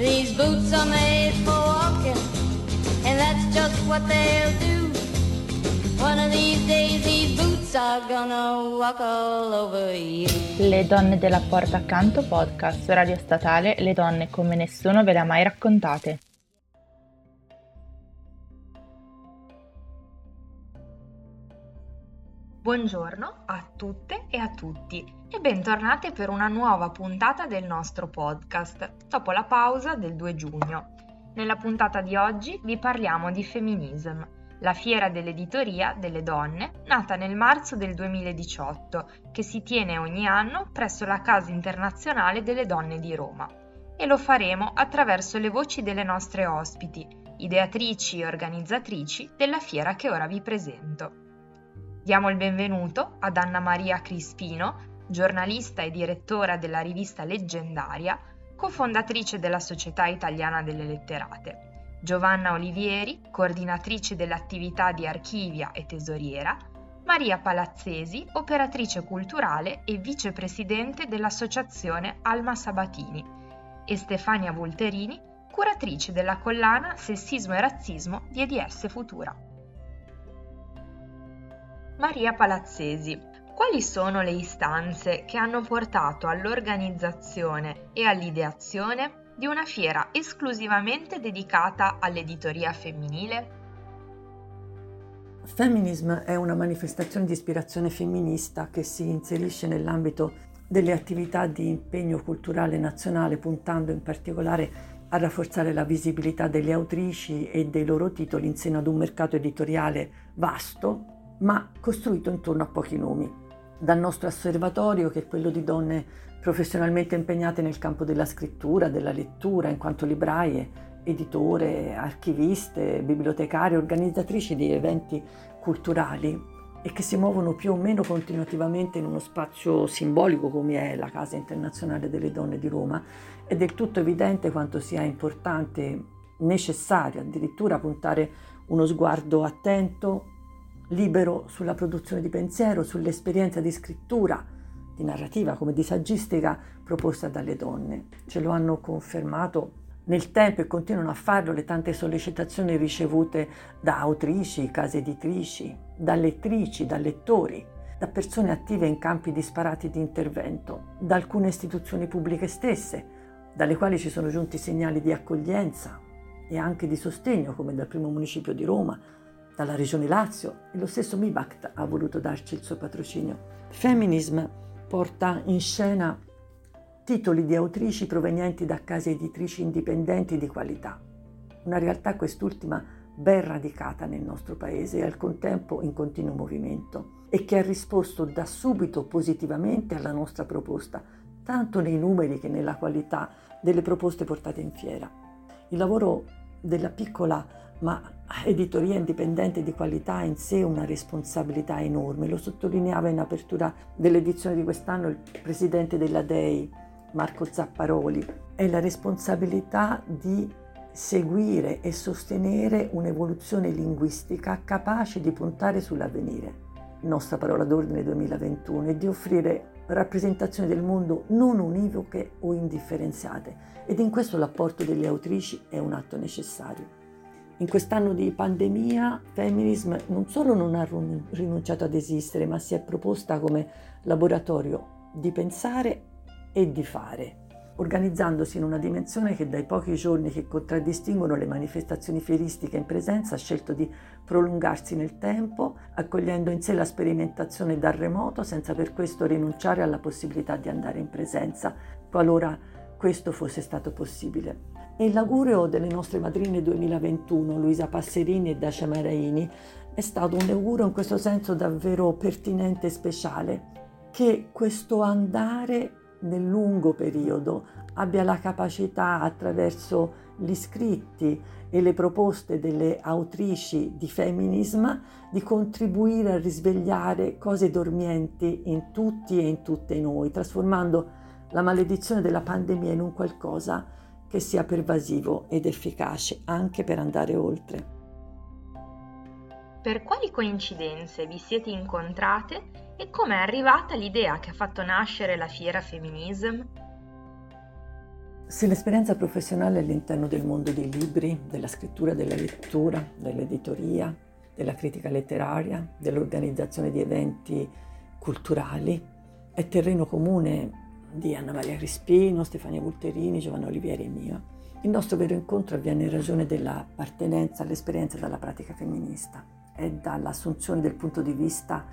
These boots are made for walking, and that's just what they'll do. One of these days these boots are gonna walk all over you. Le donne della porta accanto podcast, radio statale, le donne come nessuno ve le ha mai raccontate. Buongiorno a tutte e a tutti e bentornate per una nuova puntata del nostro podcast, dopo la pausa del 2 giugno. Nella puntata di oggi vi parliamo di Feminism, la fiera dell'editoria delle donne, nata nel marzo del 2018, che si tiene ogni anno presso la Casa Internazionale delle Donne di Roma. E lo faremo attraverso le voci delle nostre ospiti, ideatrici e organizzatrici della fiera che ora vi presento. Diamo il benvenuto ad Anna Maria Crispino, giornalista e direttora della rivista Leggendaria, cofondatrice della Società Italiana delle Letterate, Giovanna Olivieri, coordinatrice dell'attività di archivia e tesoriera, Maria Palazzesi, operatrice culturale e vicepresidente dell'associazione Alma Sabatini, e Stefania Volterini, curatrice della collana Sessismo e Razzismo di EDS Futura. Maria Palazzesi. Quali sono le istanze che hanno portato all'organizzazione e all'ideazione di una fiera esclusivamente dedicata all'editoria femminile? Feminism è una manifestazione di ispirazione femminista che si inserisce nell'ambito delle attività di impegno culturale nazionale, puntando in particolare a rafforzare la visibilità delle autrici e dei loro titoli in seno ad un mercato editoriale vasto, ma costruito intorno a pochi nomi. Dal nostro osservatorio, che è quello di donne professionalmente impegnate nel campo della scrittura, della lettura, in quanto libraie, editore, archiviste, bibliotecarie, organizzatrici di eventi culturali e che si muovono più o meno continuativamente in uno spazio simbolico come è la Casa Internazionale delle Donne di Roma, è del tutto evidente quanto sia importante, necessario addirittura puntare uno sguardo attento libero sulla produzione di pensiero, sull'esperienza di scrittura, di narrativa come di saggistica proposta dalle donne. Ce lo hanno confermato nel tempo e continuano a farlo le tante sollecitazioni ricevute da autrici, case editrici, da lettrici, da lettori, da persone attive in campi disparati di intervento, da alcune istituzioni pubbliche stesse, dalle quali ci sono giunti segnali di accoglienza e anche di sostegno, come dal primo municipio di Roma, dalla regione Lazio e lo stesso MIBACT ha voluto darci il suo patrocinio. Feminism porta in scena titoli di autrici provenienti da case editrici indipendenti di qualità, una realtà quest'ultima ben radicata nel nostro paese e al contempo in continuo movimento e che ha risposto da subito positivamente alla nostra proposta, tanto nei numeri che nella qualità delle proposte portate in fiera. Il lavoro della piccola ma editoria indipendente di qualità ha in sé una responsabilità enorme. Lo sottolineava in apertura dell'edizione di quest'anno il presidente della DEI, Marco Zapparoli. È la responsabilità di seguire e sostenere un'evoluzione linguistica capace di puntare sull'avvenire. Nostra parola d'ordine 2021 è di offrire rappresentazioni del mondo non univoche o indifferenziate ed in questo l'apporto delle autrici è un atto necessario. In quest'anno di pandemia, Feminism non solo non ha rinunciato ad esistere, ma si è proposta come laboratorio di pensare e di fare, organizzandosi in una dimensione che dai pochi giorni che contraddistinguono le manifestazioni fieristiche in presenza ha scelto di prolungarsi nel tempo, accogliendo in sé la sperimentazione dal remoto senza per questo rinunciare alla possibilità di andare in presenza, qualora questo fosse stato possibile. E l'augurio delle nostre madrine 2021, Luisa Passerini e Dacia Maraini, è stato un augurio in questo senso davvero pertinente e speciale, che questo andare nel lungo periodo abbia la capacità attraverso gli scritti e le proposte delle autrici di feminism di contribuire a risvegliare cose dormienti in tutti e in tutte noi, trasformando la maledizione della pandemia in un qualcosa che sia pervasivo ed efficace anche per andare oltre. Per quali coincidenze vi siete incontrate e come è arrivata l'idea che ha fatto nascere la fiera Feminism? Se l'esperienza professionale all'interno del mondo dei libri, della scrittura, della lettura, dell'editoria, della critica letteraria, dell'organizzazione di eventi culturali, è terreno comune di Anna Maria Crispino, Stefania Vulterini, Giovanna Olivieri e mia. Il nostro vero incontro avviene in ragione dell'appartenenza all'esperienza della pratica femminista e dall'assunzione del punto di vista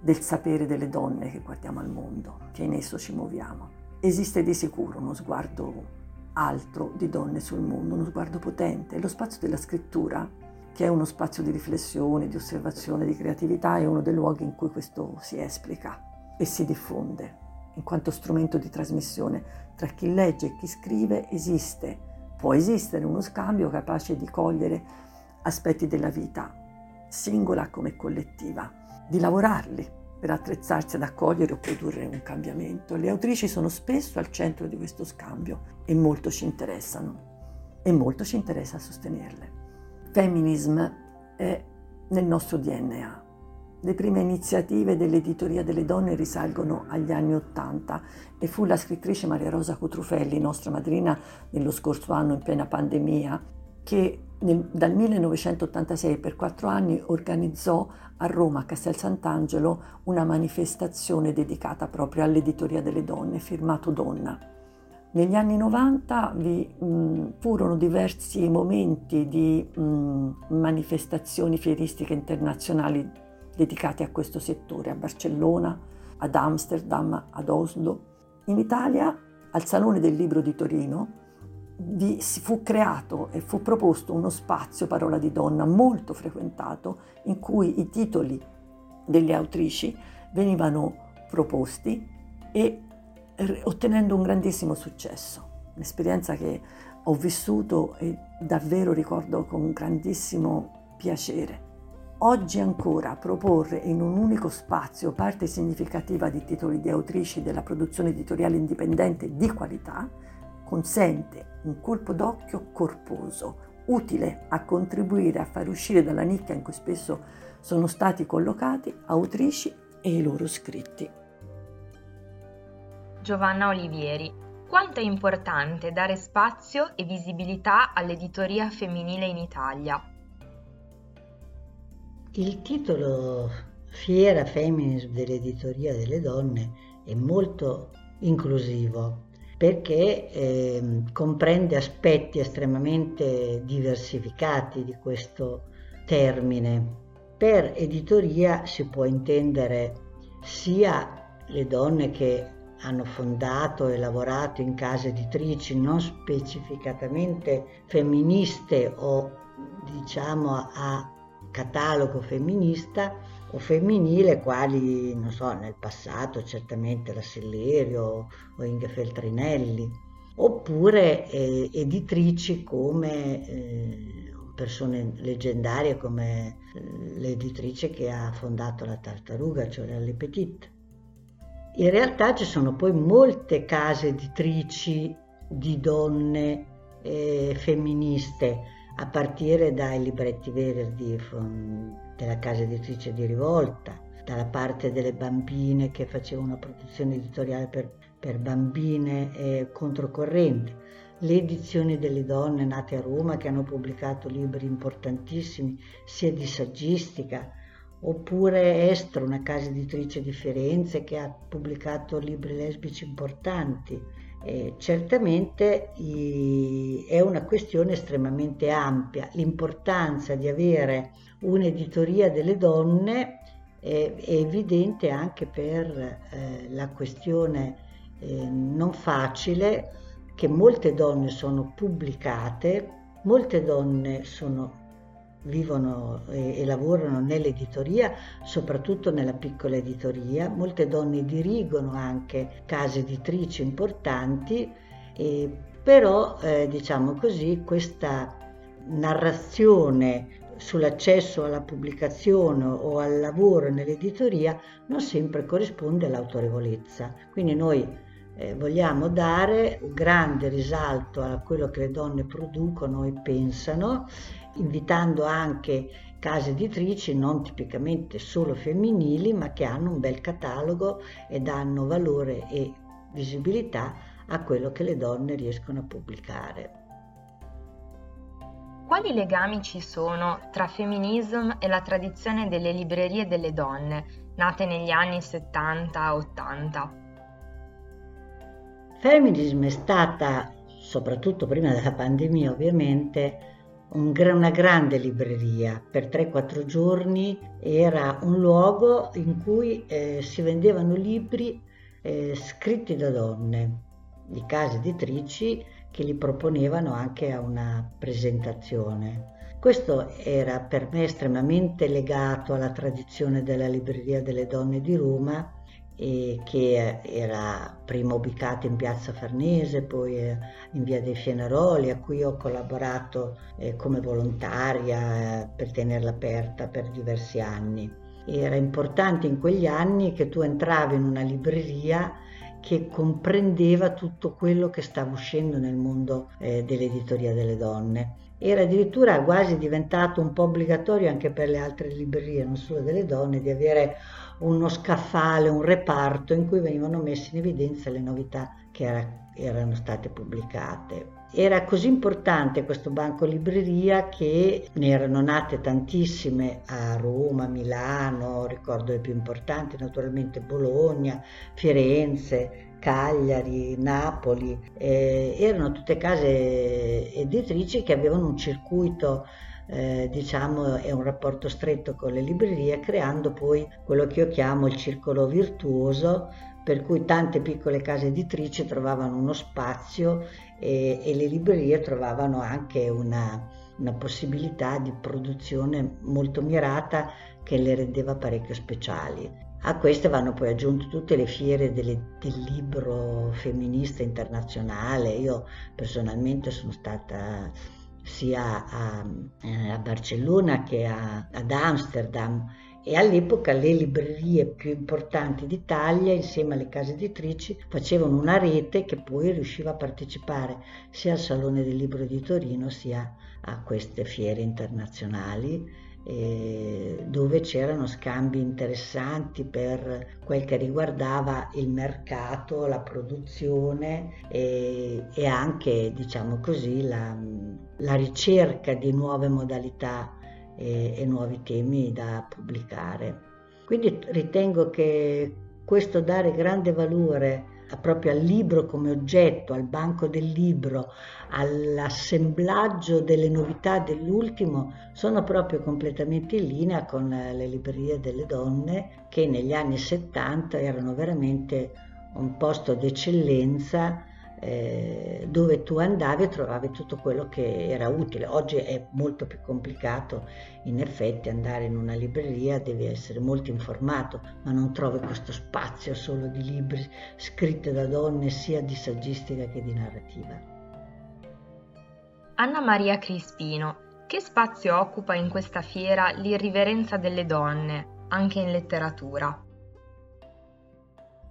del sapere delle donne che guardiamo al mondo, che in esso ci muoviamo. Esiste di sicuro uno sguardo altro di donne sul mondo, uno sguardo potente. Lo spazio della scrittura, che è uno spazio di riflessione, di osservazione, di creatività, è uno dei luoghi in cui questo si esplica e si diffonde. In quanto strumento di trasmissione tra chi legge e chi scrive esiste, può esistere uno scambio capace di cogliere aspetti della vita, singola come collettiva, di lavorarli per attrezzarsi ad accogliere o produrre un cambiamento. Le autrici sono spesso al centro di questo scambio e molto ci interessano e molto ci interessa sostenerle. Feminism è nel nostro DNA. Le prime iniziative dell'editoria delle donne risalgono agli anni Ottanta e fu la scrittrice Maria Rosa Cotrufelli, nostra madrina nello scorso anno in piena pandemia, che nel, dal 1986 per quattro anni organizzò a Roma, a Castel Sant'Angelo, una manifestazione dedicata proprio all'editoria delle donne, firmato Donna. Negli anni 90 vi mh, furono diversi momenti di mh, manifestazioni fieristiche internazionali dedicate a questo settore, a Barcellona, ad Amsterdam, ad Oslo. In Italia, al Salone del Libro di Torino, si fu creato e fu proposto uno spazio, parola di donna, molto frequentato, in cui i titoli delle autrici venivano proposti e ottenendo un grandissimo successo. Un'esperienza che ho vissuto e davvero ricordo con grandissimo piacere. Oggi ancora proporre in un unico spazio parte significativa di titoli di autrici della produzione editoriale indipendente di qualità consente un colpo d'occhio corposo, utile a contribuire a far uscire dalla nicchia in cui spesso sono stati collocati autrici e i loro scritti. Giovanna Olivieri, quanto è importante dare spazio e visibilità all'editoria femminile in Italia? Il titolo Fiera Feminism dell'editoria delle donne è molto inclusivo perché eh, comprende aspetti estremamente diversificati di questo termine. Per editoria si può intendere sia le donne che hanno fondato e lavorato in case editrici non specificatamente femministe o diciamo a catalogo femminista, o femminile, quali, non so, nel passato certamente la Sellerio o Inge Feltrinelli, oppure eh, editrici come eh, persone leggendarie come eh, l'editrice che ha fondato la Tartaruga, cioè Le Petit. In realtà ci sono poi molte case editrici di donne eh, femministe, a partire dai libretti verdi della casa editrice di rivolta, dalla parte delle bambine che facevano una produzione editoriale per, per bambine e controcorrente, le edizioni delle donne nate a Roma che hanno pubblicato libri importantissimi sia di saggistica, oppure Estro, una casa editrice di Firenze che ha pubblicato libri lesbici importanti eh, certamente i, è una questione estremamente ampia. L'importanza di avere un'editoria delle donne è, è evidente anche per eh, la questione eh, non facile che molte donne sono pubblicate, molte donne sono vivono e, e, lavorano nell'editoria, soprattutto nella piccola editoria. Molte donne dirigono anche case editrici importanti, e, però eh, diciamo così questa narrazione sull'accesso alla pubblicazione o al lavoro nell'editoria non sempre corrisponde all'autorevolezza. Quindi noi eh, vogliamo dare un grande risalto a quello che le donne producono e pensano invitando anche case editrici non tipicamente solo femminili, ma che hanno un bel catalogo e danno valore e visibilità a quello che le donne riescono a pubblicare. Quali legami ci sono tra femminism e la tradizione delle librerie delle donne, nate negli anni 70-80? Feminism è stata, soprattutto prima della pandemia ovviamente, una grande libreria. Per 3-4 giorni era un luogo in cui eh, si vendevano libri eh, scritti da donne, di case editrici che li proponevano anche a una presentazione. Questo era per me estremamente legato alla tradizione della Libreria delle Donne di Roma, che era prima ubicata in piazza Farnese, poi eh, in via dei Fieneroli, a cui ho collaborato eh, come volontaria eh, per tenerla aperta per diversi anni. Era importante in quegli anni che tu entravi in una libreria che comprendeva tutto quello che stava uscendo nel mondo dell'editoria delle donne. Era addirittura quasi diventato un po' obbligatorio anche per le altre librerie, non solo delle donne, di avere uno scaffale, un reparto in cui venivano messe in evidenza le novità che era, erano state pubblicate. Era così importante questo banco libreria che ne erano nate tantissime a Roma, Milano, ricordo le più importanti, naturalmente Bologna, Firenze, Cagliari, Napoli. Eh, erano tutte case editrici che avevano un circuito eh, diciamo è un rapporto stretto con le librerie creando poi quello che io chiamo il circolo virtuoso per cui tante piccole case editrici trovavano uno spazio e, e le librerie trovavano anche una, una possibilità di produzione molto mirata che le rendeva parecchio speciali. A queste vanno poi aggiunte tutte le fiere delle, del libro femminista internazionale. Io personalmente sono stata sia a, eh, a Barcellona che a, ad Amsterdam. E all'epoca le librerie più importanti d'Italia insieme alle case editrici facevano una rete che poi riusciva a partecipare sia al Salone del Libro di Torino sia a queste fiere internazionali dove c'erano scambi interessanti per quel che riguardava il mercato, la produzione e, e anche diciamo così la, la ricerca di nuove modalità e, e nuovi temi da pubblicare. Quindi ritengo che questo dare grande valore proprio al libro come oggetto, al banco del libro, all'assemblaggio delle novità dell'ultimo, sono proprio completamente in linea con le librerie delle donne che negli anni 70 erano veramente un posto d'eccellenza eh, dove tu andavi e trovavi tutto quello che era utile. Oggi è molto più complicato, in effetti andare in una libreria devi essere molto informato, ma non trovi questo spazio solo di libri scritti da donne sia di saggistica che di narrativa. Anna Maria Crispino, che spazio occupa in questa fiera l'irriverenza delle donne, anche in letteratura?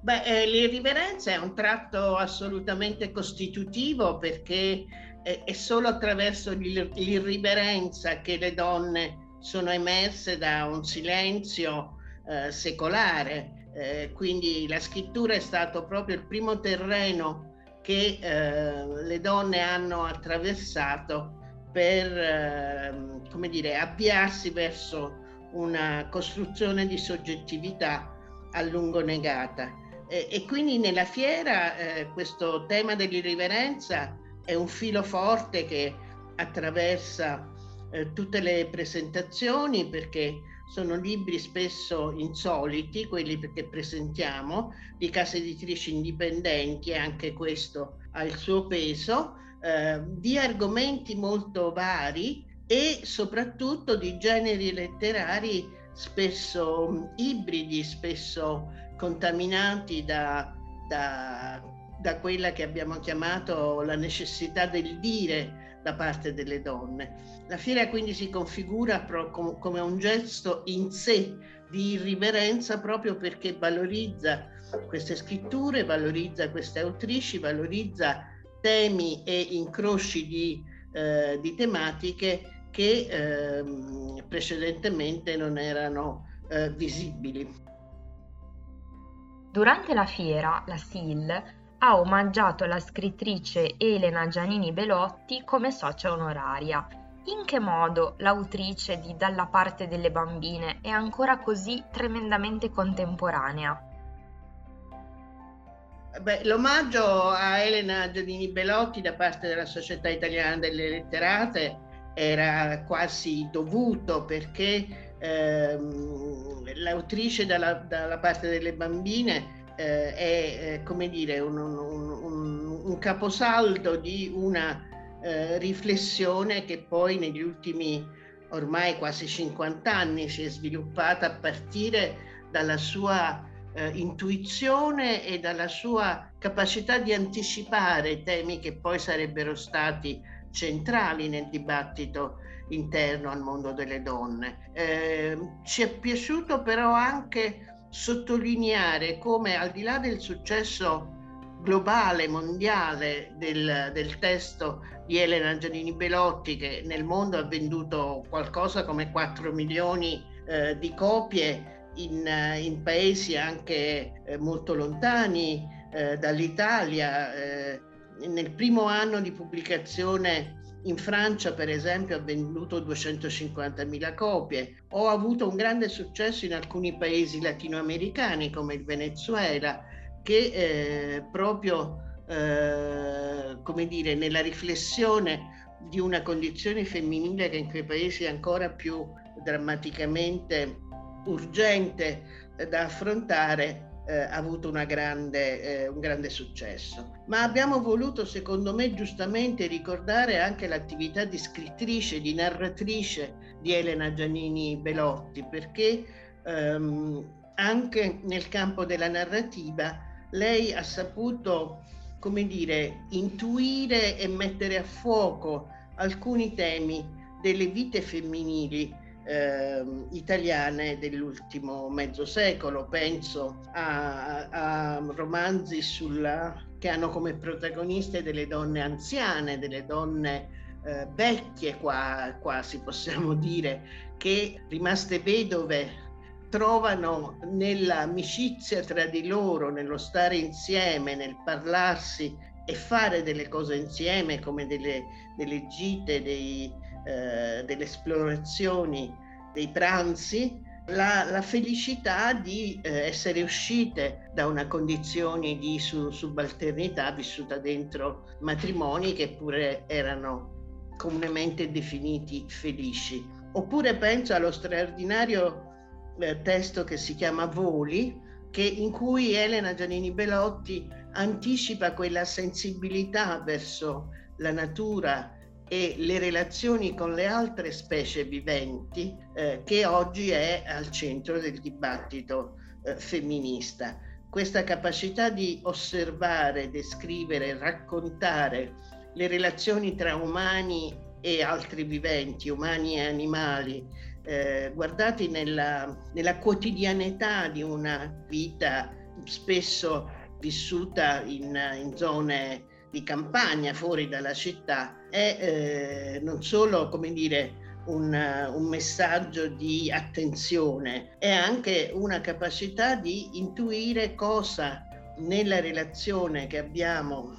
Beh, eh, l'irriverenza è un tratto assolutamente costitutivo perché eh, è solo attraverso l'irriverenza che le donne sono emerse da un silenzio eh, secolare. Eh, quindi la scrittura è stato proprio il primo terreno che eh, le donne hanno attraversato per, ehm, come dire, avviarsi verso una costruzione di soggettività a lungo negata. E, e quindi nella fiera eh, questo tema dell'irriverenza è un filo forte che attraversa eh, tutte le presentazioni perché sono libri spesso insoliti, quelli che presentiamo, di case editrici indipendenti, anche questo ha il suo peso, eh, di argomenti molto vari e soprattutto di generi letterari spesso ibridi, spesso contaminati da, da, da quella che abbiamo chiamato la necessità del dire da parte delle donne. La fiera quindi si configura pro, com, come un gesto in sé di irriverenza proprio perché valorizza queste scritture, valorizza queste autrici, valorizza temi e incroci di, eh, di tematiche che eh, precedentemente non erano eh, visibili. Durante la fiera, la SIL ha omaggiato la scrittrice Elena Giannini Belotti come socia onoraria. In che modo l'autrice di Dalla parte delle bambine è ancora così tremendamente contemporanea? Beh, l'omaggio a Elena Giannini Belotti da parte della Società Italiana delle Letterate era quasi dovuto perché ehm, l'autrice dalla, dalla, parte delle bambine eh, è, come dire, un, un, un, un caposaldo di una eh, riflessione che poi negli ultimi ormai quasi 50 anni si è sviluppata a partire dalla sua eh, intuizione e dalla sua capacità di anticipare temi che poi sarebbero stati centrali nel dibattito interno al mondo delle donne. Eh, ci è piaciuto però anche sottolineare come al di là del successo globale, mondiale del, del, testo di Elena Giannini Belotti che nel mondo ha venduto qualcosa come 4 milioni eh, di copie in, in paesi anche eh, molto lontani eh, dall'Italia. Nel primo anno di pubblicazione in Francia, per esempio, ha venduto 250.000 copie. Ho avuto un grande successo in alcuni paesi latinoamericani come il Venezuela, che eh, proprio, eh, come dire, nella riflessione di una condizione femminile che in quei paesi è ancora più drammaticamente urgente da affrontare eh, avuto grande, eh, un grande successo. Ma abbiamo voluto, secondo me, giustamente ricordare anche l'attività di scrittrice, di narratrice di Elena Giannini Belotti, perché ehm, anche nel campo della narrativa lei ha saputo, come dire, intuire e mettere a fuoco alcuni temi delle vite femminili eh, italiane dell'ultimo mezzo secolo. Penso a, a romanzi sulla, che hanno come protagoniste delle donne anziane, delle donne eh, vecchie qua, quasi possiamo dire, che rimaste vedove trovano nell'amicizia tra di loro, nello stare insieme, nel parlarsi e fare delle cose insieme come delle, delle gite, dei, eh, delle esplorazioni, dei pranzi, la, la felicità di eh, essere uscite da una condizione di su, subalternità vissuta dentro matrimoni che pure erano comunemente definiti felici. Oppure penso allo straordinario eh, testo che si chiama Voli, che, in cui Elena Giannini Belotti anticipa quella sensibilità verso la natura e le relazioni con le altre specie viventi eh, che oggi è al centro del dibattito eh, femminista. Questa capacità di osservare, descrivere, raccontare le relazioni tra umani e altri viventi, umani e animali, eh, guardati nella, nella quotidianità di una vita spesso vissuta in, in zone di campagna fuori dalla città è eh, non solo, come dire, un, un, messaggio di attenzione, è anche una capacità di intuire cosa nella relazione che abbiamo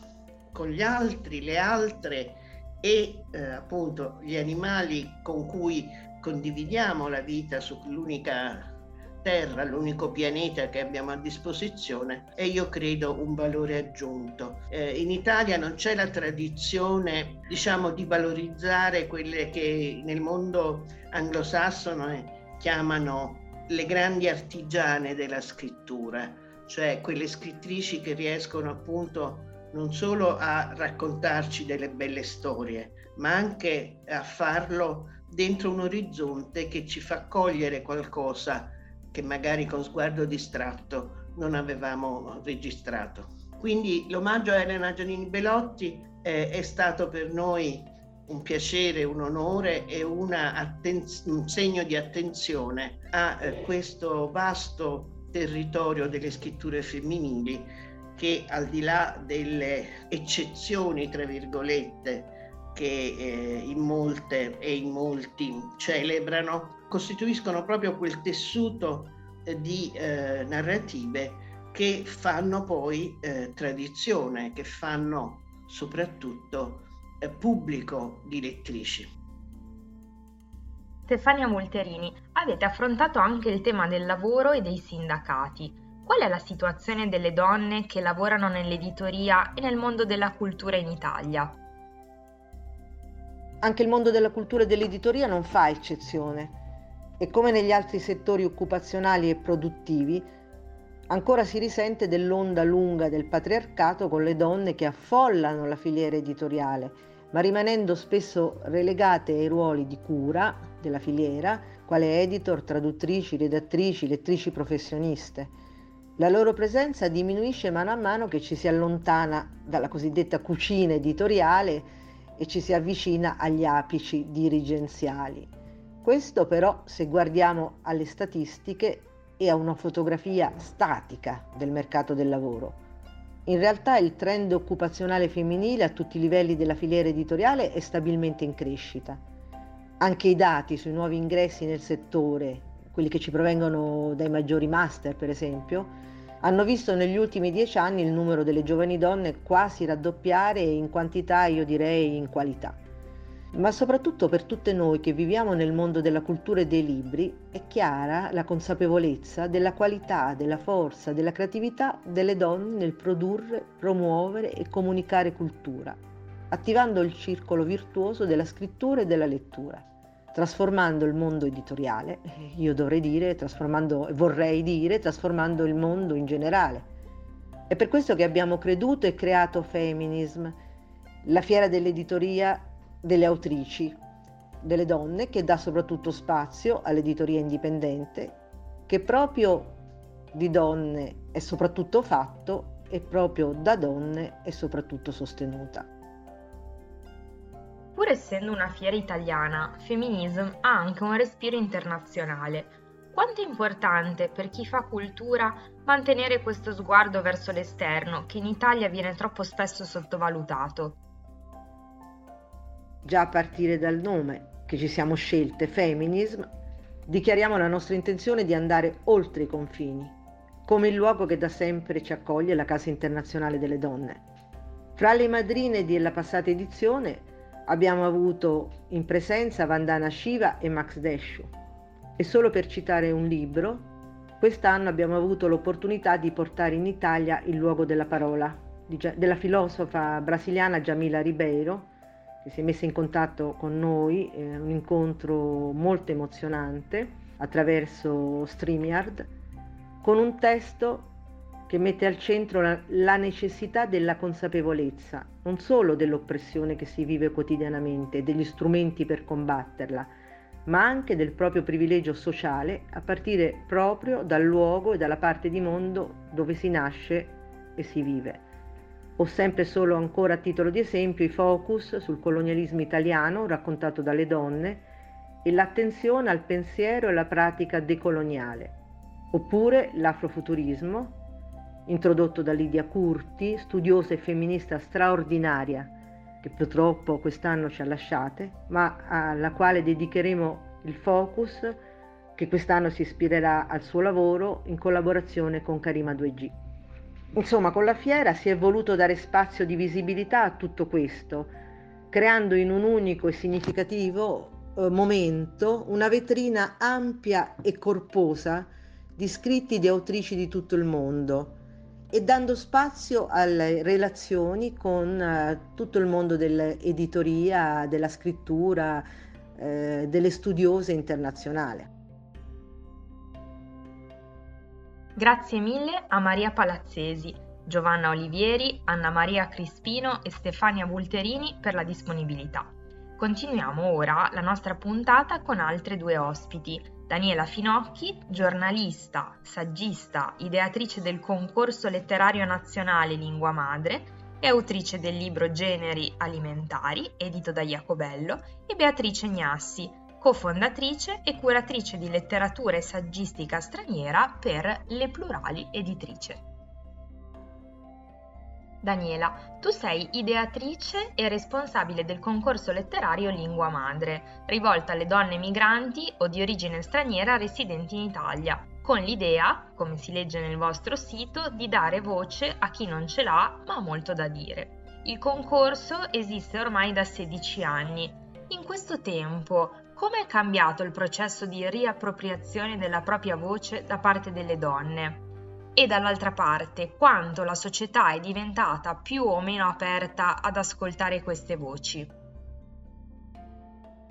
con gli altri, le altre e eh, appunto gli animali con cui condividiamo la vita sull'unica Terra, l'unico pianeta che abbiamo a disposizione, è io credo un valore aggiunto. Eh, in Italia non c'è la tradizione, diciamo, di valorizzare quelle che nel mondo anglosassone chiamano le grandi artigiane della scrittura, cioè quelle scrittrici che riescono appunto non solo a raccontarci delle belle storie, ma anche a farlo dentro un orizzonte che ci fa cogliere qualcosa che magari con sguardo distratto non avevamo registrato. Quindi l'omaggio a Elena Giannini Belotti eh, è stato per noi un piacere, un onore e attenz- un segno di attenzione a eh, questo vasto territorio delle scritture femminili che al di là delle eccezioni, tra virgolette, che eh, in molte e in molti celebrano, costituiscono proprio quel tessuto eh, di eh, narrative che fanno poi eh, tradizione, che fanno soprattutto eh, pubblico di lettrici. Stefania Multerini, avete affrontato anche il tema del lavoro e dei sindacati. Qual è la situazione delle donne che lavorano nell'editoria e nel mondo della cultura in Italia? Anche il mondo della cultura e dell'editoria non fa eccezione e come negli altri settori occupazionali e produttivi, ancora si risente dell'onda lunga del patriarcato con le donne che affollano la filiera editoriale ma rimanendo spesso relegate ai ruoli di cura della filiera, quale editor, traduttrici, redattrici, lettrici professioniste. La loro presenza diminuisce mano a mano che ci si allontana dalla cosiddetta cucina editoriale e ci si avvicina agli apici dirigenziali. Questo però, se guardiamo alle statistiche, è una fotografia statica del mercato del lavoro. In realtà il trend occupazionale femminile a tutti i livelli della filiera editoriale è stabilmente in crescita. Anche i dati sui nuovi ingressi nel settore, quelli che ci provengono dai maggiori master per esempio, hanno visto negli ultimi dieci anni il numero delle giovani donne quasi raddoppiare in quantità, io direi in qualità ma soprattutto per tutte noi che viviamo nel mondo della cultura e dei libri, è chiara la consapevolezza della qualità, della forza, della creatività delle donne nel produrre, promuovere e comunicare cultura, attivando il circolo virtuoso della scrittura e della lettura, trasformando il mondo editoriale, io dovrei dire, trasformando, vorrei dire, trasformando il mondo in generale. È per questo che abbiamo creduto e creato Feminism, la fiera dell'editoria delle autrici, delle donne, che dà soprattutto spazio all'editoria indipendente, che proprio di donne è soprattutto fatto e proprio da donne è soprattutto sostenuta. Pur essendo una fiera italiana, Feminism ha anche un respiro internazionale. Quanto è importante per chi fa cultura mantenere questo sguardo verso l'esterno che in Italia viene troppo spesso sottovalutato? Già a partire dal nome che ci siamo scelte, Feminism, dichiariamo la nostra intenzione di andare oltre i confini, come il luogo che da sempre ci accoglie la Casa Internazionale delle Donne. Fra le madrine della passata edizione abbiamo avuto in presenza Vandana Shiva e Max Deshu. E solo per citare un libro, quest'anno abbiamo avuto l'opportunità di portare in Italia il luogo della parola della filosofa brasiliana Jamila Ribeiro, che si è messa in contatto con noi, eh, un incontro molto emozionante attraverso StreamYard, con un testo che mette al centro la, la necessità della consapevolezza, non solo dell'oppressione che si vive quotidianamente degli strumenti per combatterla, ma anche del proprio privilegio sociale a partire proprio dal luogo e dalla parte di mondo dove si nasce e si vive. Ho sempre solo ancora a titolo di esempio i focus sul colonialismo italiano raccontato dalle donne e l'attenzione al pensiero e alla pratica decoloniale, oppure l'afrofuturismo, introdotto da Lidia Curti, studiosa e femminista straordinaria, che purtroppo quest'anno ci ha lasciate, ma alla quale dedicheremo il focus che quest'anno si ispirerà al suo lavoro in collaborazione con Karima 2G. Insomma, con la fiera si è voluto dare spazio di visibilità a tutto questo, creando in un unico e significativo eh, momento una vetrina ampia e corposa di scritti di autrici di tutto il mondo e dando spazio alle relazioni con eh, tutto il mondo dell'editoria, della scrittura, eh, delle studiose internazionali. Grazie mille a Maria Palazzesi, Giovanna Olivieri, Anna Maria Crispino e Stefania Bulterini per la disponibilità. Continuiamo ora la nostra puntata con altre due ospiti, Daniela Finocchi, giornalista, saggista, ideatrice del concorso letterario nazionale Lingua Madre e autrice del libro Generi alimentari, edito da Jacobello, e Beatrice Gnassi, cofondatrice e curatrice di letteratura e saggistica straniera per Le Plurali Editrice. Daniela, tu sei ideatrice e responsabile del concorso letterario Lingua Madre, rivolto alle donne migranti o di origine straniera residenti in Italia, con l'idea, come si legge nel vostro sito, di dare voce a chi non ce l'ha ma ha molto da dire. Il concorso esiste ormai da 16 anni. In questo tempo, come è cambiato il processo di riappropriazione della propria voce da parte delle donne? E dall'altra parte, quanto la società è diventata più o meno aperta ad ascoltare queste voci?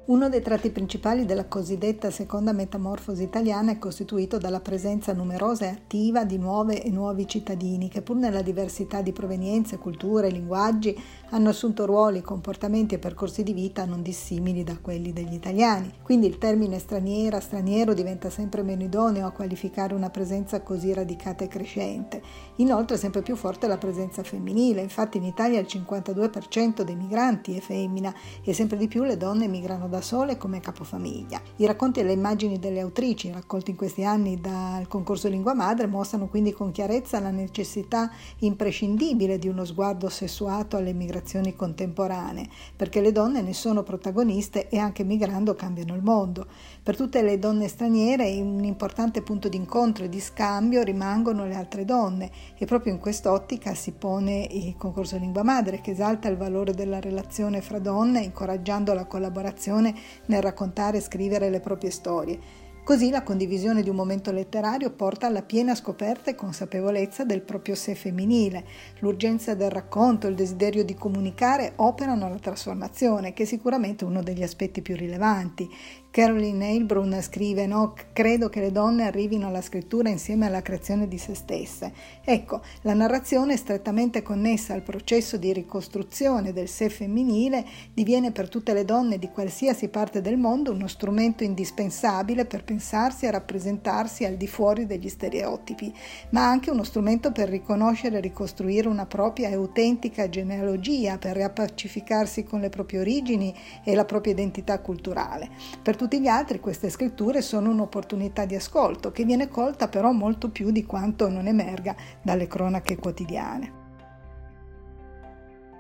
Uno dei tratti principali della cosiddetta seconda metamorfosi italiana è costituito dalla presenza numerosa e attiva di nuove e nuovi cittadini che pur nella diversità di provenienze, culture e linguaggi hanno assunto ruoli, comportamenti e percorsi di vita non dissimili da quelli degli italiani. Quindi il termine straniera, straniero diventa sempre meno idoneo a qualificare una presenza così radicata e crescente. Inoltre è sempre più forte la presenza femminile, infatti in Italia il 52% dei migranti è femmina e sempre di più le donne migrano da da sole come capofamiglia. I racconti e le immagini delle autrici raccolti in questi anni dal concorso Lingua Madre mostrano quindi con chiarezza la necessità imprescindibile di uno sguardo sessuato alle migrazioni contemporanee, perché le donne ne sono protagoniste e anche migrando cambiano il mondo. Per tutte le donne straniere un importante punto di incontro e di scambio rimangono le altre donne e proprio in quest'ottica si pone il concorso Lingua Madre che esalta il valore della relazione fra donne incoraggiando la collaborazione nel raccontare e scrivere le proprie storie. Così la condivisione di un momento letterario porta alla piena scoperta e consapevolezza del proprio sé femminile. L'urgenza del racconto, il desiderio di comunicare operano la trasformazione, che è sicuramente uno degli aspetti più rilevanti. Caroline Heilbrunn scrive: no, Credo che le donne arrivino alla scrittura insieme alla creazione di se stesse. Ecco, la narrazione, strettamente connessa al processo di ricostruzione del sé femminile, diviene per tutte le donne di qualsiasi parte del mondo uno strumento indispensabile per pensarsi e rappresentarsi al di fuori degli stereotipi, ma anche uno strumento per riconoscere e ricostruire una propria e autentica genealogia, per riappacificarsi con le proprie origini e la propria identità culturale. Per tutti gli altri queste scritture sono un'opportunità di ascolto che viene colta però molto più di quanto non emerga dalle cronache quotidiane.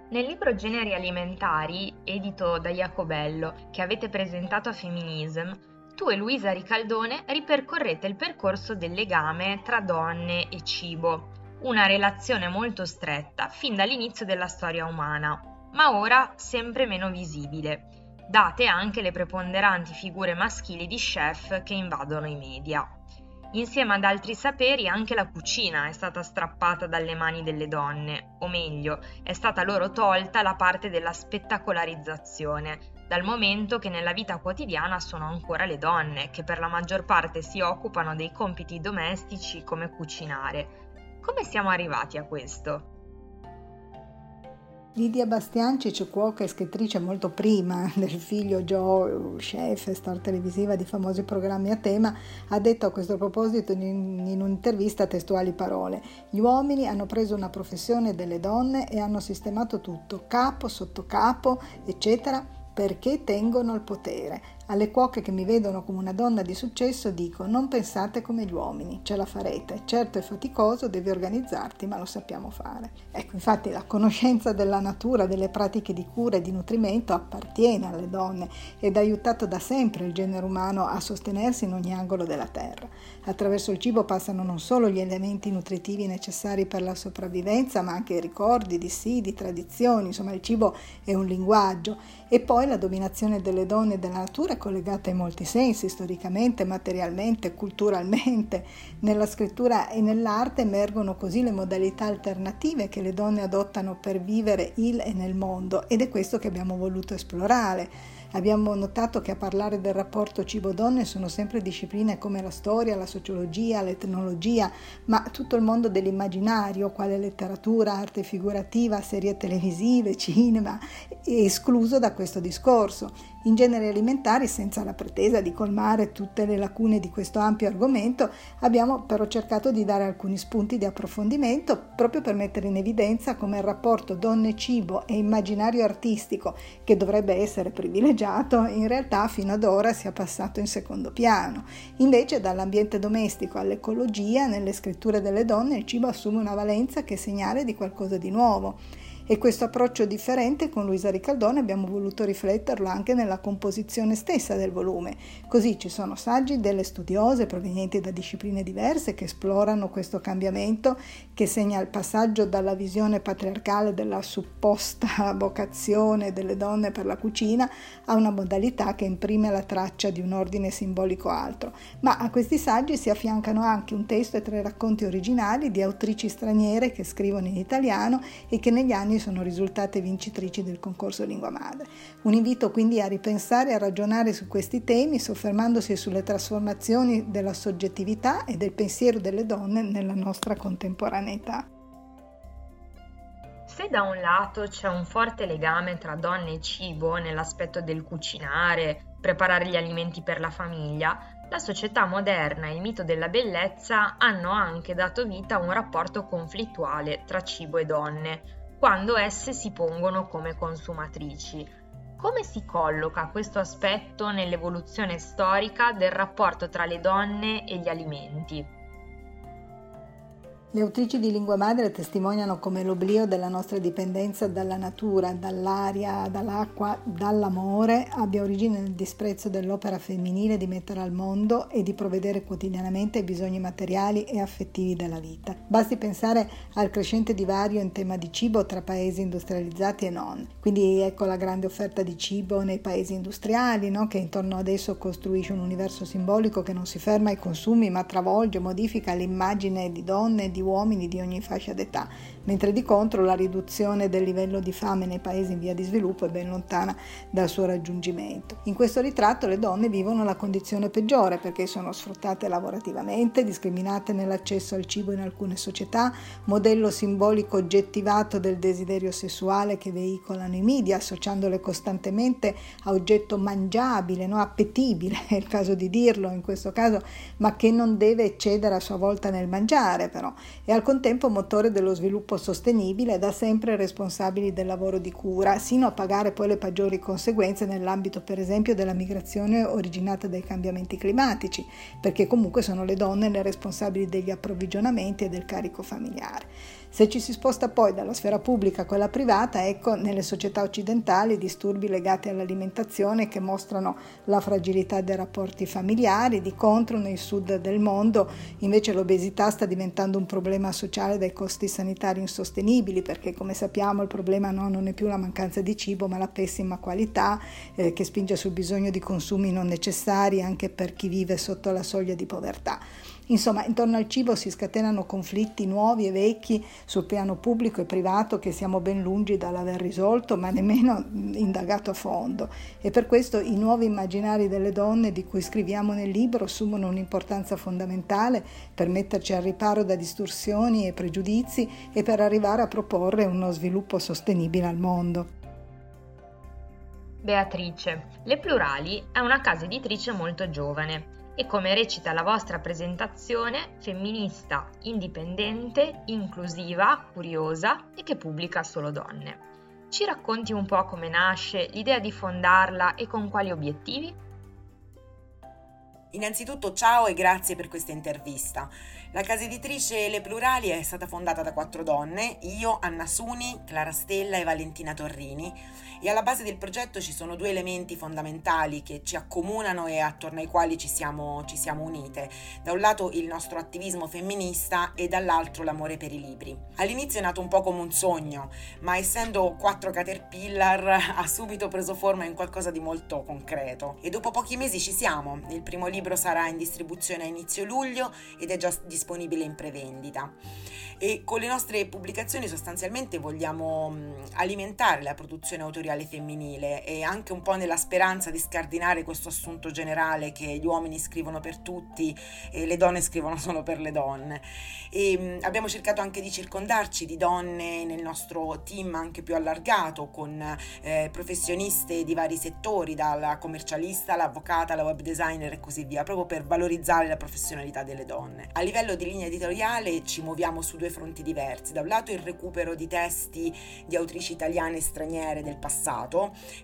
Nel libro Generi alimentari, edito da Jacobello, che avete presentato a Feminism, tu e Luisa Ricaldone ripercorrete il percorso del legame tra donne e cibo, una relazione molto stretta fin dall'inizio della storia umana, ma ora sempre meno visibile date anche le preponderanti figure maschili di chef che invadono i media. Insieme ad altri saperi anche la cucina è stata strappata dalle mani delle donne, o meglio, è stata loro tolta la parte della spettacolarizzazione, dal momento che nella vita quotidiana sono ancora le donne che per la maggior parte si occupano dei compiti domestici come cucinare. Come siamo arrivati a questo? Lidia Bastiancic, cuoca e scrittrice molto prima del figlio Joe, chef star televisiva di famosi programmi a tema, ha detto a questo proposito in un'intervista testuali parole: Gli uomini hanno preso una professione delle donne e hanno sistemato tutto, capo, sottocapo, eccetera, perché tengono il potere. Alle cuoche che mi vedono come una donna di successo dico non pensate come gli uomini, ce la farete. Certo è faticoso, devi organizzarti, ma lo sappiamo fare. Ecco, infatti la conoscenza della natura, delle pratiche di cura e di nutrimento appartiene alle donne ed ha aiutato da sempre il genere umano a sostenersi in ogni angolo della terra. Attraverso il cibo passano non solo gli elementi nutritivi necessari per la sopravvivenza, ma anche i ricordi, dissidi, tradizioni, insomma il cibo è un linguaggio. E poi la dominazione delle donne e della natura è collegata in molti sensi, storicamente, materialmente, culturalmente. Nella scrittura e nell'arte emergono così le modalità alternative che le donne adottano per vivere il e nel mondo ed è questo che abbiamo voluto esplorare. Abbiamo notato che a parlare del rapporto cibo-donne sono sempre discipline come la storia, la sociologia, l'etnologia, ma tutto il mondo dell'immaginario, quale letteratura, arte figurativa, serie televisive, cinema, è escluso da questo discorso in generi alimentari, senza la pretesa di colmare tutte le lacune di questo ampio argomento, abbiamo però cercato di dare alcuni spunti di approfondimento proprio per mettere in evidenza come il rapporto donne-cibo e immaginario artistico, che dovrebbe essere privilegiato, in realtà fino ad ora sia passato in secondo piano. Invece dall'ambiente domestico all'ecologia, nelle scritture delle donne il cibo assume una valenza che è segnale di qualcosa di nuovo. E questo approccio differente con Luisa Ricaldone abbiamo voluto rifletterlo anche nella composizione stessa del volume. Così ci sono saggi delle studiose provenienti da discipline diverse che esplorano questo cambiamento che segna il passaggio dalla visione patriarcale della supposta vocazione delle donne per la cucina a una modalità che imprime la traccia di un ordine simbolico altro. Ma a questi saggi si affiancano anche un testo e tre racconti originali di autrici straniere che scrivono in italiano e che negli anni sono risultate vincitrici del concorso Lingua Madre. Un invito quindi a ripensare e a ragionare su questi temi, soffermandosi sulle trasformazioni della soggettività e del pensiero delle donne nella nostra contemporaneità. Se da un lato c'è un forte legame tra donne e cibo nell'aspetto del cucinare, preparare gli alimenti per la famiglia, la società moderna e il mito della bellezza hanno anche dato vita a un rapporto conflittuale tra cibo e donne, quando esse si pongono come consumatrici. Come si colloca questo aspetto nell'evoluzione storica del rapporto tra le donne e gli alimenti? Le autrici di lingua madre testimoniano come l'oblio della nostra dipendenza dalla natura, dall'aria, dall'acqua, dall'amore abbia origine nel disprezzo dell'opera femminile di mettere al mondo e di provvedere quotidianamente ai bisogni materiali e affettivi della vita. Basti pensare al crescente divario in tema di cibo tra paesi industrializzati e non. Quindi ecco la grande offerta di cibo nei paesi industriali, no? che intorno ad esso costruisce un universo simbolico che non si ferma ai consumi ma travolge, modifica l'immagine di donne di uomini di ogni fascia d'età, mentre di contro la riduzione del livello di fame nei paesi in via di sviluppo è ben lontana dal suo raggiungimento. In questo ritratto le donne vivono la condizione peggiore perché sono sfruttate lavorativamente, discriminate nell'accesso al cibo in alcune società, modello simbolico oggettivato del desiderio sessuale che veicolano i media, associandole costantemente a oggetto mangiabile, no? appetibile, è il caso di dirlo in questo caso, ma che non deve eccedere a sua volta nel mangiare però, e al contempo motore dello sviluppo sostenibile da sempre responsabili del lavoro di cura, sino a pagare poi le peggiori conseguenze nell'ambito per esempio della migrazione originata dai cambiamenti climatici, perché comunque sono le donne le responsabili degli approvvigionamenti e del carico familiare. Se ci si sposta poi dalla sfera pubblica a quella privata, ecco nelle società occidentali disturbi legati all'alimentazione che mostrano la fragilità dei rapporti familiari, di contro nel sud del mondo invece l'obesità sta diventando un problema sociale dai costi sanitari insostenibili perché come sappiamo il problema no, non è più la mancanza di cibo ma la pessima qualità eh, che spinge sul bisogno di consumi non necessari anche per chi vive sotto la soglia di povertà. Insomma, intorno al cibo si scatenano conflitti nuovi e vecchi sul piano pubblico e privato che siamo ben lungi dall'aver risolto, ma nemmeno indagato a fondo. E per questo i nuovi immaginari delle donne di cui scriviamo nel libro assumono un'importanza fondamentale per metterci al riparo da distorsioni e pregiudizi e per arrivare a proporre uno sviluppo sostenibile al mondo. Beatrice, Le Plurali è una casa editrice molto giovane e come recita la vostra presentazione, femminista, indipendente, inclusiva, curiosa e che pubblica solo donne. Ci racconti un po' come nasce, l'idea di fondarla e con quali obiettivi? Innanzitutto ciao e grazie per questa intervista. La casa editrice Le Plurali è stata fondata da quattro donne, io, Anna Suni, Clara Stella e Valentina Torrini, e alla base del progetto ci sono due elementi fondamentali che ci accomunano e attorno ai quali ci siamo, ci siamo unite. Da un lato il nostro attivismo femminista e dall'altro l'amore per i libri. All'inizio è nato un po' come un sogno, ma essendo quattro caterpillar ha subito preso forma in qualcosa di molto concreto. E dopo pochi mesi ci siamo. Il primo libro sarà in distribuzione a inizio luglio ed è già disponibile in prevendita. E con le nostre pubblicazioni sostanzialmente vogliamo alimentare la produzione autoriale femminile e anche un po' nella speranza di scardinare questo assunto generale che gli uomini scrivono per tutti e le donne scrivono solo per le donne. E abbiamo cercato anche di circondarci di donne nel nostro team anche più allargato con eh, professioniste di vari settori, dalla commercialista, l'avvocata, la web designer e così via, proprio per valorizzare la professionalità delle donne. A livello di linea editoriale ci muoviamo su due fronti diversi. Da un lato il recupero di testi di autrici italiane e straniere del passato,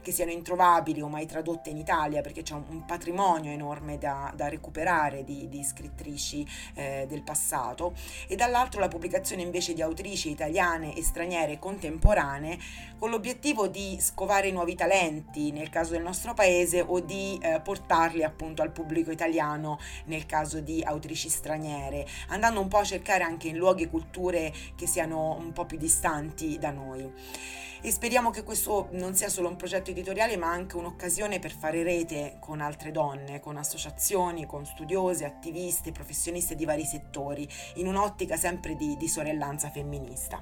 che siano introvabili o mai tradotte in Italia, perché c'è un, patrimonio enorme da, da recuperare di, di scrittrici eh, del passato, e dall'altro la pubblicazione invece di autrici italiane e straniere contemporanee con l'obiettivo di scovare nuovi talenti nel caso del nostro paese o di eh, portarli appunto al pubblico italiano nel caso di autrici straniere, andando un po' a cercare anche in luoghi e culture che siano un po' più distanti da noi. E speriamo che questo non sia solo un progetto editoriale ma anche un'occasione per fare rete con altre donne, con associazioni, con studiose, attiviste, professioniste di vari settori, in un'ottica sempre di, di sorellanza femminista.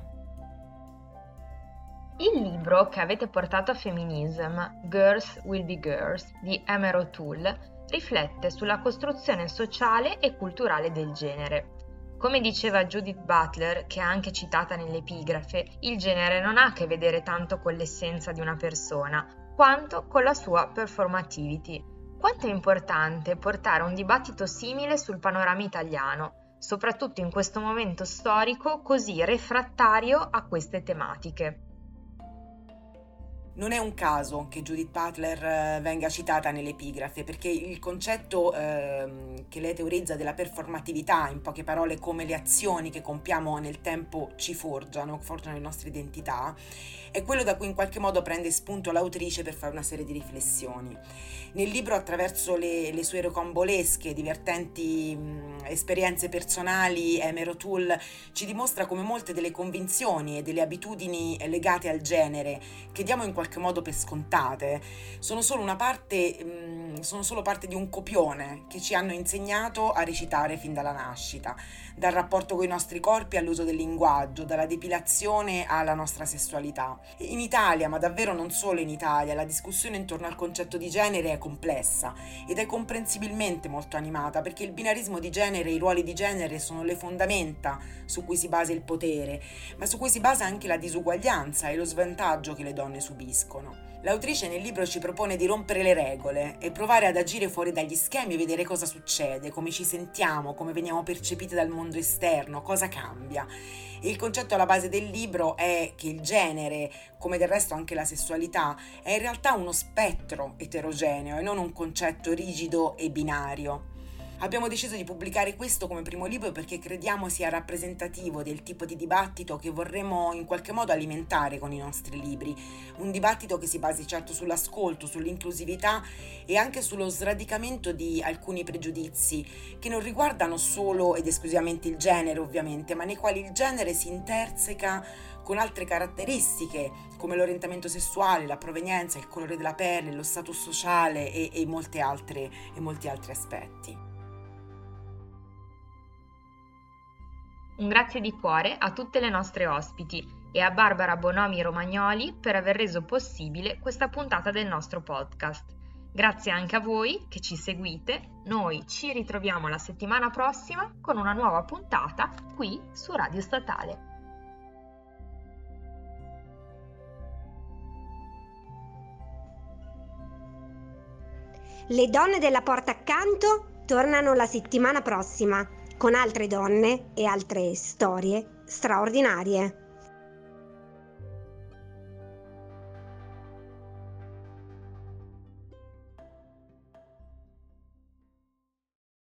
Il libro che avete portato a Feminism, Girls Will Be Girls, di Emer O'Toole, riflette sulla costruzione sociale e culturale del genere. Come diceva Judith Butler, che è anche citata nell'epigrafe, il genere non ha a che vedere tanto con l'essenza di una persona, quanto con la sua performativity. Quanto è importante portare un dibattito simile sul panorama italiano, soprattutto in questo momento storico così refrattario a queste tematiche. Non è un caso che Judith Butler eh, venga citata nell'epigrafe, perché il concetto eh, che lei teorizza della performatività, in poche parole come le azioni che compiamo nel tempo ci forgiano, forgiano le nostre identità, è quello da cui in qualche modo prende spunto l'autrice per fare una serie di riflessioni. Nel libro, attraverso le, le sue rocambolesche, divertenti mh, esperienze personali, Emer O'Toole ci dimostra come molte delle convinzioni e delle abitudini legate al genere che diamo in qualche modo per scontate sono solo una parte, mh, sono solo parte di un copione che ci hanno insegnato a recitare fin dalla nascita, dal rapporto con i nostri corpi all'uso del linguaggio, dalla depilazione alla nostra sessualità. In Italia, ma davvero non solo in Italia, la discussione intorno al concetto di genere è complessa ed è comprensibilmente molto animata perché il binarismo di genere e i ruoli di genere sono le fondamenta su cui si basa il potere, ma su cui si basa anche la disuguaglianza e lo svantaggio che le donne subiscono. L'autrice nel libro ci propone di rompere le regole e provare ad agire fuori dagli schemi e vedere cosa succede, come ci sentiamo, come veniamo percepite dal mondo esterno, cosa cambia. Il concetto alla base del libro è che il genere, come del resto anche la sessualità, è in realtà uno spettro eterogeneo e non un concetto rigido e binario. Abbiamo deciso di pubblicare questo come primo libro perché crediamo sia rappresentativo del tipo di dibattito che vorremmo in qualche modo alimentare con i nostri libri. Un dibattito che si basi certo sull'ascolto, sull'inclusività e anche sullo sradicamento di alcuni pregiudizi che non riguardano solo ed esclusivamente il genere ovviamente, ma nei quali il genere si interseca con altre caratteristiche come l'orientamento sessuale, la provenienza, il colore della pelle, lo status sociale e, e, altre, e molti altri aspetti. Un grazie di cuore a tutte le nostre ospiti e a Barbara Bonomi Romagnoli per aver reso possibile questa puntata del nostro podcast. Grazie anche a voi che ci seguite, noi ci ritroviamo la settimana prossima con una nuova puntata qui su Radio Statale. Le donne della porta accanto tornano la settimana prossima con altre donne e altre storie straordinarie.